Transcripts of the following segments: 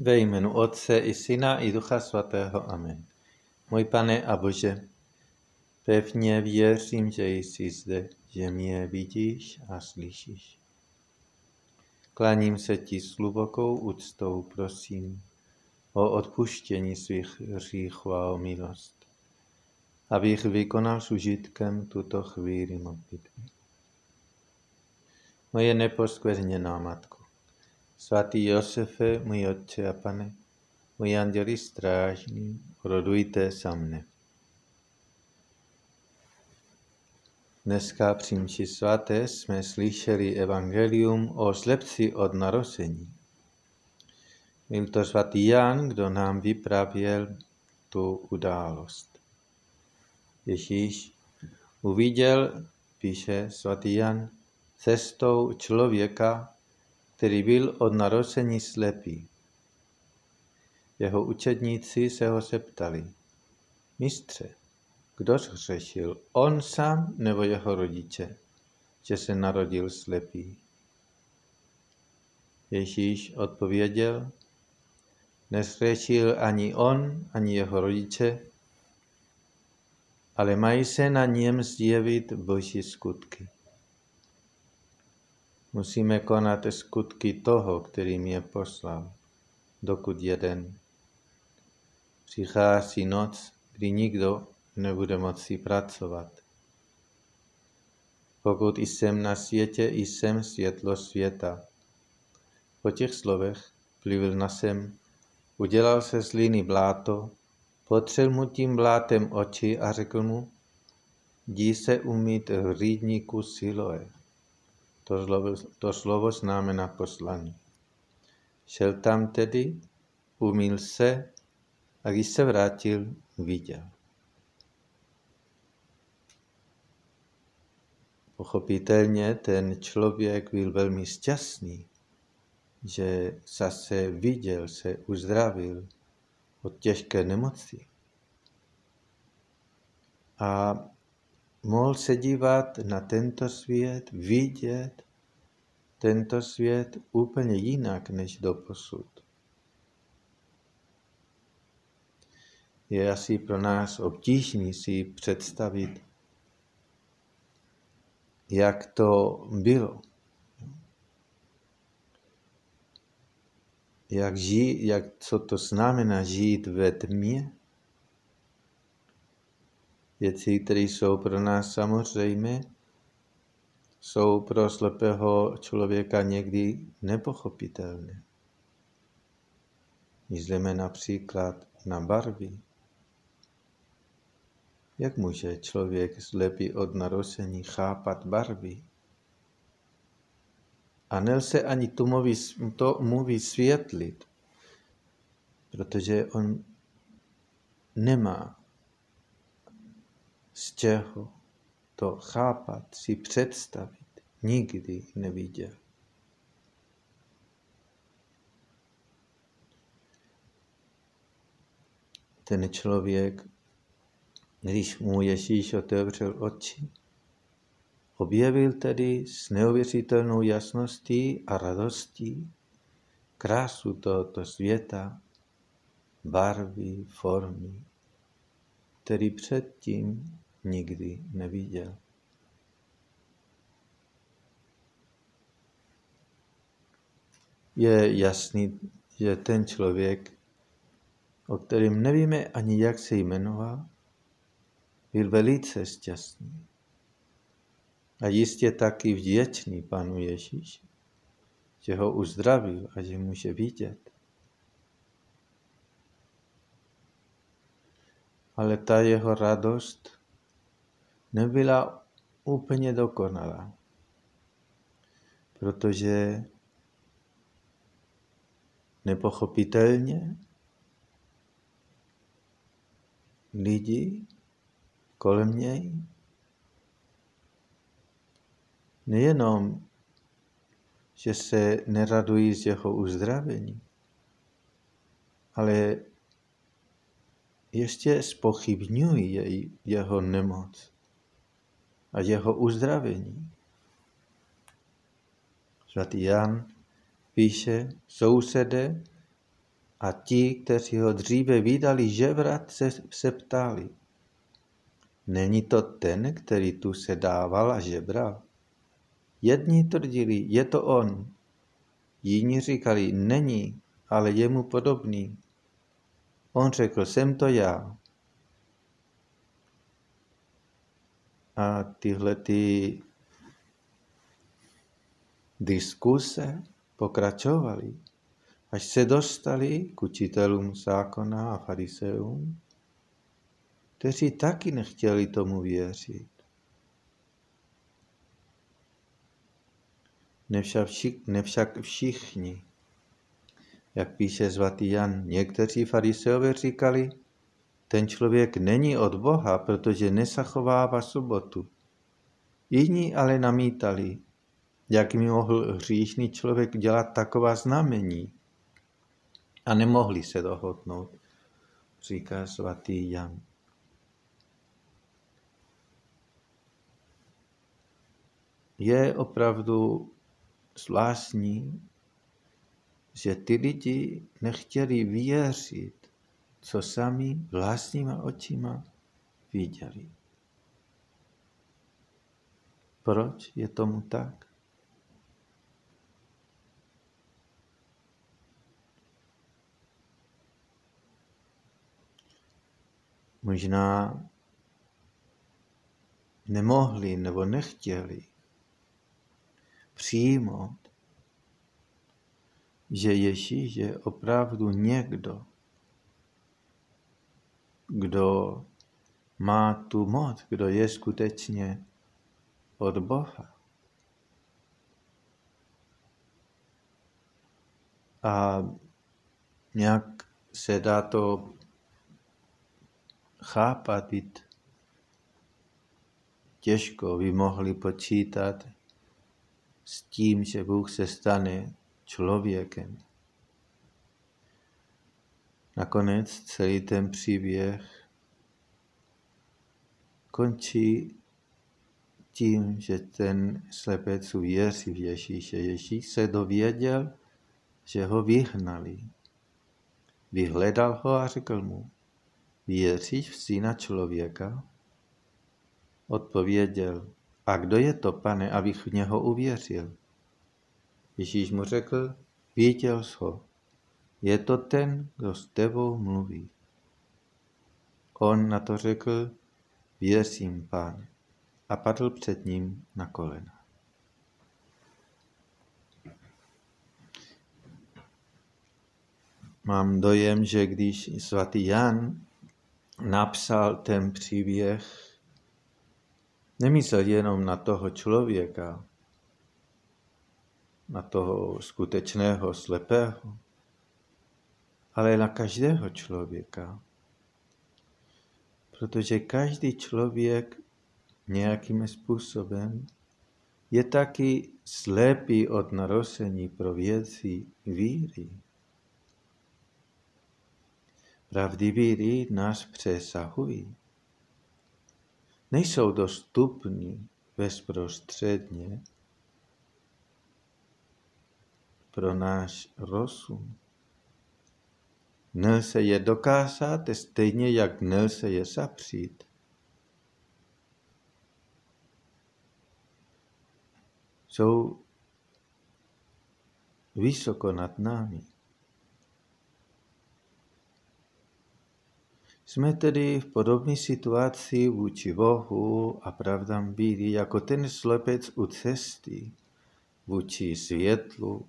Ve jménu Otce i Syna i Ducha Svatého. Amen. Můj pane a Bože, pevně věřím, že jsi zde, že mě vidíš a slyšíš. Klaním se ti s hlubokou úctou, prosím o odpuštění svých hříchů a o milost, abych vykonal s užitkem tuto chvíli modlitby. Moje neposkvrněná Matko, Svatý Josefe, můj Otče a Pane, můj anděli strážní, rodujte za mne. Dneska při mši svaté jsme slyšeli evangelium o slepci od narození. Byl to svatý Jan, kdo nám vyprávěl tu událost. Ježíš uviděl, píše svatý Jan, cestou člověka, který byl od narození slepý. Jeho učedníci se ho zeptali, mistře, kdo zhřešil, on sám nebo jeho rodiče, že se narodil slepý? Ježíš odpověděl, nezhřešil ani on, ani jeho rodiče, ale mají se na něm zjevit boží skutky. Musíme konat skutky toho, který mě poslal, dokud jeden. Přichází noc, kdy nikdo nebude moci pracovat. Pokud jsem na světě, jsem světlo světa. Po těch slovech plivil na sem, udělal se z líny bláto, potřel mu tím blátem oči a řekl mu, jdi se umít v rýdníku Siloe. To slovo, to slovo znamená poslaní. Šel tam tedy, umil se a když se vrátil, viděl. Pochopitelně ten člověk byl velmi šťastný, že zase viděl, se uzdravil od těžké nemoci. A mohl se dívat na tento svět, vidět tento svět úplně jinak než do posud. Je asi pro nás obtížný si představit, jak to bylo. Jak, žít, jak, co to znamená žít ve tmě, Věci, které jsou pro nás samozřejmé, jsou pro slepého člověka někdy nepochopitelné. Myslíme například na barvy. Jak může člověk slepý od narození chápat barvy? A nelze ani tomu, to mu vysvětlit, protože on nemá z čeho to chápat, si představit, nikdy neviděl. Ten člověk, když mu Ježíš otevřel oči, objevil tedy s neuvěřitelnou jasností a radostí krásu tohoto světa, barvy, formy, který předtím nikdy neviděl. Je jasný, že ten člověk, o kterém nevíme ani jak se jmenoval, byl velice šťastný. A jistě taky vděčný panu Ježíši, že ho uzdravil a že může vidět. Ale ta jeho radost nebyla úplně dokonalá, protože nepochopitelně lidi kolem něj nejenom, že se neradují z jeho uzdravení, ale ještě spochybňují jeho nemoc a jeho uzdravení. Svatý Jan píše, sousede A ti, kteří ho dříve vydali žebrat, se, se ptali. Není to ten, který tu se dával a žebral? Jedni tvrdili, je to on. Jiní říkali, není, ale je mu podobný. On řekl, jsem to já. A tyhle ty diskuse pokračovaly, až se dostali k učitelům zákona a fariseům, kteří taky nechtěli tomu věřit. Nevšak, nevšak všichni, jak píše svatý Jan, někteří fariseové říkali, ten člověk není od Boha, protože nezachovává sobotu. Jiní ale namítali, jak mi mohl hříšný člověk dělat taková znamení. A nemohli se dohodnout, říká svatý Jan. Je opravdu zvláštní, že ty lidi nechtěli věřit, co sami vlastníma očima viděli. Proč je tomu tak? Možná nemohli nebo nechtěli přijmout, že Ježíš je opravdu někdo, kdo má tu moc, kdo je skutečně od Boha. A nějak se dá to chápat, těžko by mohli počítat s tím, že Bůh se stane člověkem. Nakonec celý ten příběh končí tím, že ten slepec uvěří v Ježíše. Ježíš se dověděl, že ho vyhnali. Vyhledal ho a řekl mu, věříš v syna člověka? Odpověděl, a kdo je to, pane, abych v něho uvěřil? Ježíš mu řekl, viděl jsi ho. Je to ten, kdo s tebou mluví. On na to řekl, věřím, pane, a padl před ním na kolena. Mám dojem, že když svatý Jan napsal ten příběh, Nemyslel jenom na toho člověka, na toho skutečného slepého, ale na každého člověka. Protože každý člověk nějakým způsobem je taky slepý od narození pro věci víry. Pravdy víry nás přesahují nejsou dostupní bezprostředně pro náš rozum. Nelze je dokázat stejně, jak nelze je zapřít. Jsou vysoko nad námi. Jsme tedy v podobné situaci vůči Bohu a pravdám víry, jako ten slepec u cesty vůči světlu.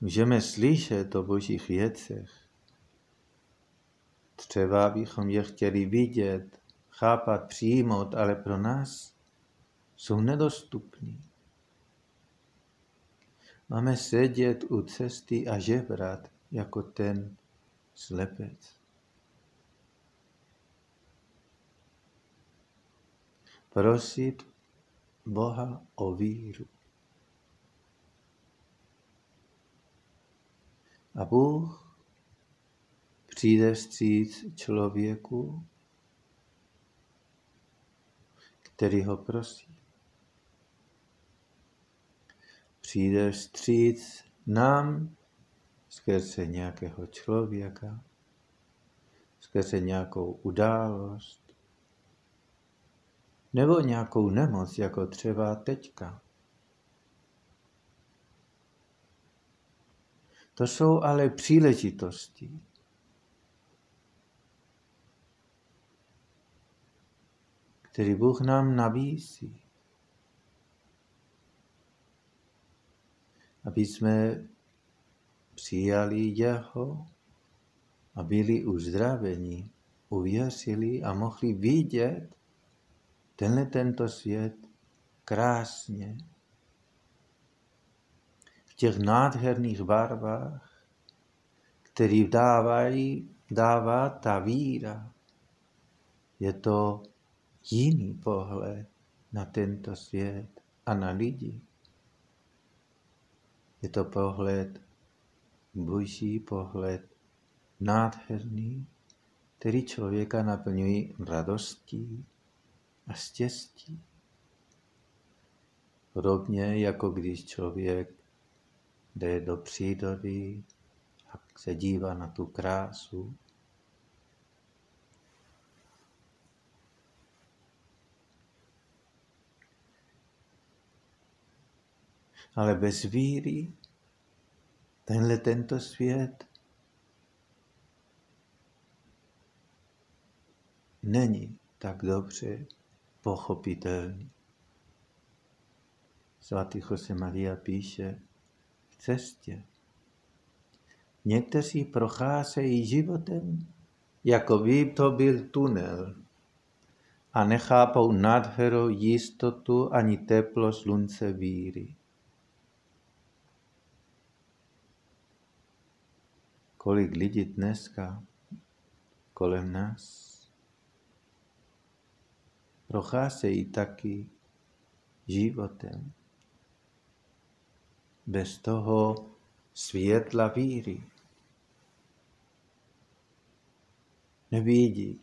Můžeme slyšet o božích věcech. Třeba bychom je chtěli vidět, chápat, přijmout, ale pro nás jsou nedostupní. Máme sedět u cesty a žebrat, jako ten slepec. Prosit Boha o víru. A Bůh přijde vstříc člověku, který ho prosí. Přijde vstříc nám skrze nějakého člověka, skrze nějakou událost, nebo nějakou nemoc, jako třeba teďka. To jsou ale příležitosti. který Bůh nám nabízí. Aby jsme přijali Jeho a byli uzdraveni, uvěřili a mohli vidět tenhle tento svět krásně těch nádherných barvách, který dávají, dává ta víra. Je to jiný pohled na tento svět a na lidi. Je to pohled, boží pohled, nádherný, který člověka naplňuje radostí a štěstí. Podobně jako když člověk jde do přírody a se dívá na tu krásu, Ale bez víry tenhle tento svět není tak dobře pochopitelný. Svatý Jose Maria píše cestě. Někteří procházejí životem, jako by to byl tunel a nechápou nádheru, jistotu ani teplo slunce víry. kolik lidí dneska kolem nás procházejí taky životem bez toho světla víry. Nevidí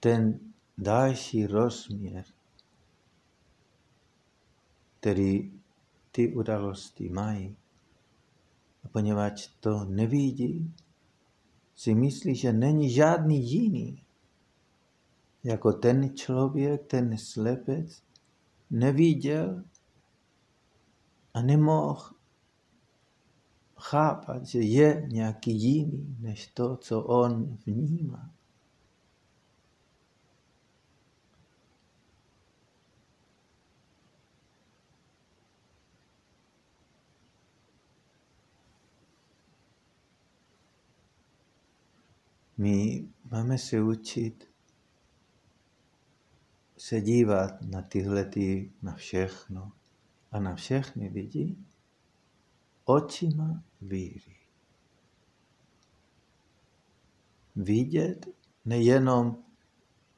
ten další rozměr, který ty události mají. A poněvadž to nevidí, si myslí, že není žádný jiný. Jako ten člověk, ten slepec, neviděl a nemohl chápat, že je nějaký jiný než to, co on vnímá. My máme se učit se dívat na tyhle, ty, na všechno a na všechny lidi očima víry. Vidět nejenom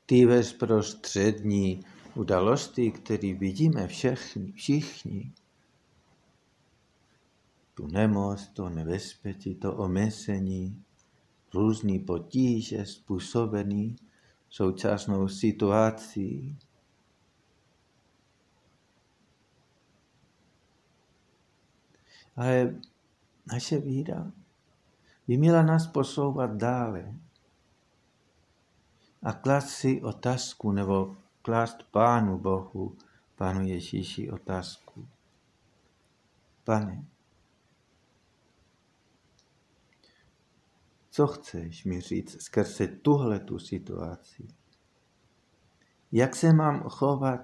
ty bezprostřední události, které vidíme všechny, všichni, tu nemoc, to nebezpečí, to omezení, různý potíže způsobený současnou situací. Ale naše víra by měla nás posouvat dále a klást si otázku nebo klást Pánu Bohu, Pánu Ježíši otázku. Pane, Co chceš mi říct skrze tuhle tu situaci? Jak se mám chovat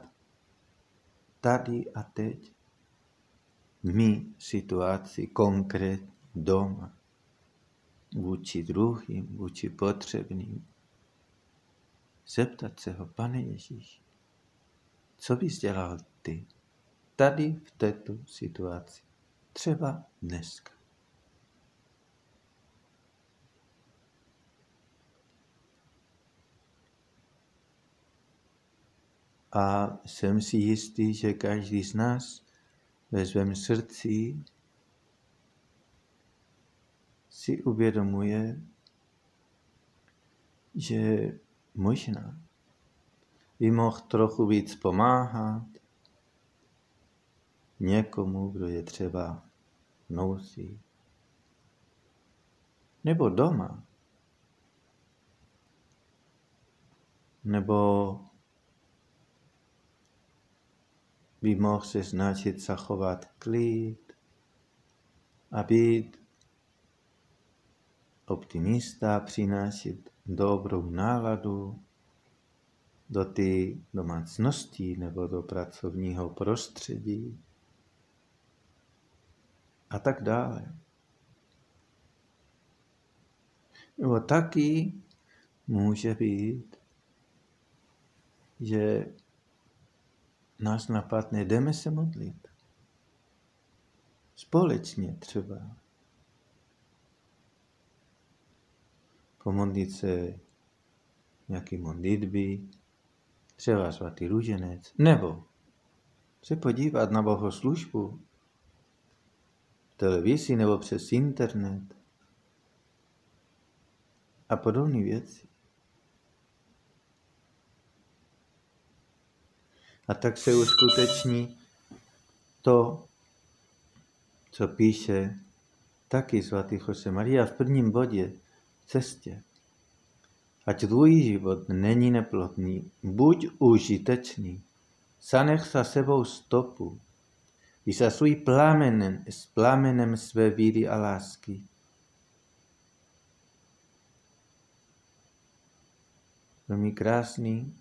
tady a teď? My situaci konkrétně doma, vůči druhým, vůči potřebným. Zeptat se ho, pane Ježíš, co bys dělal ty tady v této situaci? Třeba dneska. A jsem si jistý, že každý z nás svém srdci si uvědomuje, že možná by mohl trochu víc pomáhat, někomu, kdo je třeba nouzí. Nebo doma. Nebo by mohl se snažit zachovat klid a být optimista, přinášet dobrou náladu do té domácnosti nebo do pracovního prostředí a tak dále. Nebo taky může být, že nás napadne, jdeme se modlit. Společně třeba. Pomodlit se nějaký modlitby, třeba svatý růženec, nebo se podívat na bohoslužbu v televizi nebo přes internet a podobné věci. A tak se uskuteční to, co píše taky svatý Jose Maria v prvním bodě cestě. Ať tvůj život není neplodný, buď užitečný, zanech za sebou stopu, i za svůj plamenem, s plamenem své víry a lásky. Velmi krásný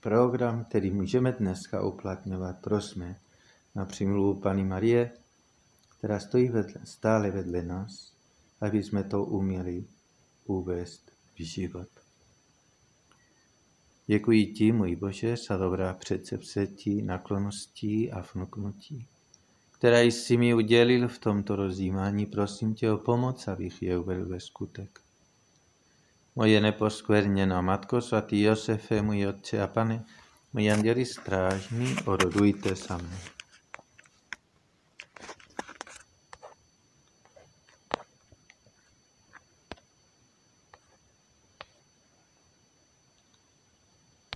program, který můžeme dneska uplatňovat, prosme na přimluvu Pany Marie, která stojí vedle, stále vedle nás, aby jsme to uměli uvést v život. Děkuji ti, můj Bože, za dobrá předsevzetí, nakloností a vnuknutí, která jsi mi udělil v tomto rozjímání. Prosím tě o pomoc, abych je uvedl ve skutek. Ο ένας πως κουρνιένωματος, αυτή η Ιωσήφ μου η οτσέ απανε, μου οι αντιοριστράγμι οροδούιτες αν.